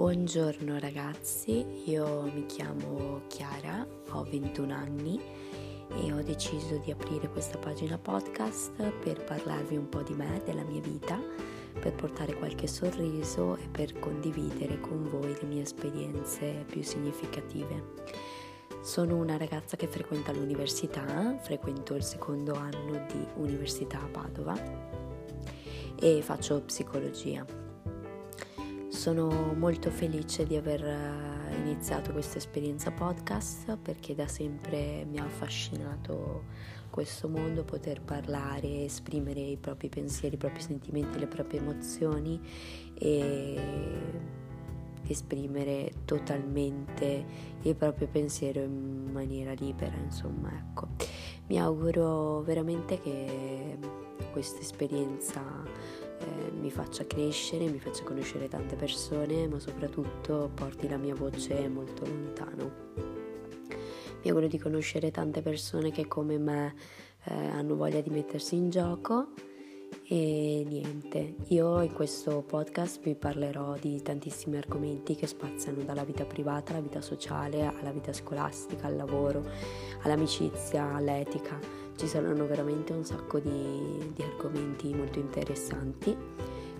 Buongiorno ragazzi, io mi chiamo Chiara, ho 21 anni e ho deciso di aprire questa pagina podcast per parlarvi un po' di me, della mia vita, per portare qualche sorriso e per condividere con voi le mie esperienze più significative. Sono una ragazza che frequenta l'università, frequento il secondo anno di università a Padova e faccio psicologia. Sono molto felice di aver eh, iniziato questa esperienza podcast perché da sempre mi ha affascinato questo mondo, poter parlare, esprimere i propri pensieri, i propri sentimenti, le proprie emozioni e esprimere totalmente il proprio pensiero in maniera libera, insomma, ecco. Mi auguro veramente che questa esperienza eh, mi faccia crescere, mi faccia conoscere tante persone, ma soprattutto porti la mia voce molto lontano. Mi auguro di conoscere tante persone che come me eh, hanno voglia di mettersi in gioco e niente, io in questo podcast vi parlerò di tantissimi argomenti che spaziano dalla vita privata alla vita sociale, alla vita scolastica, al lavoro, all'amicizia, all'etica. Ci saranno veramente un sacco di, di argomenti molto interessanti,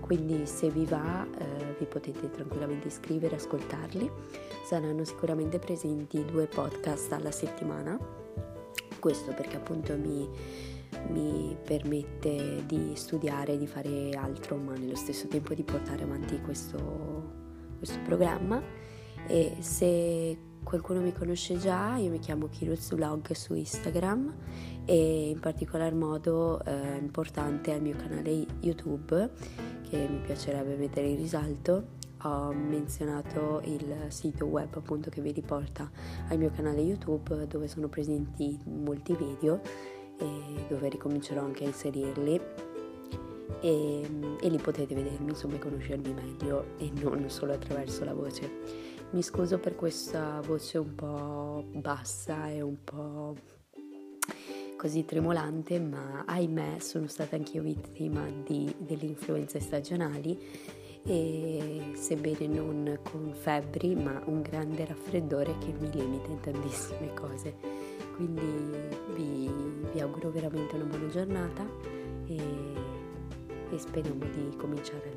quindi se vi va eh, vi potete tranquillamente iscrivere e ascoltarli. Saranno sicuramente presenti due podcast alla settimana, questo perché appunto mi mi permette di studiare, di fare altro, ma nello stesso tempo di portare avanti questo, questo programma. E se qualcuno mi conosce già, io mi chiamo Kiruz Vlog su Instagram e in particolar modo eh, importante al mio canale YouTube che mi piacerebbe mettere in risalto. Ho menzionato il sito web appunto che vi riporta al mio canale YouTube dove sono presenti molti video dove ricomincerò anche a inserirli e, e lì potete vedermi insomma conoscermi meglio e non solo attraverso la voce. Mi scuso per questa voce un po' bassa e un po' così tremolante, ma ahimè sono stata anch'io vittima di, delle influenze stagionali e sebbene non con febbri, ma un grande raffreddore che mi limita in tantissime cose. Quindi vi, vi auguro veramente una buona giornata e, e speriamo di cominciare.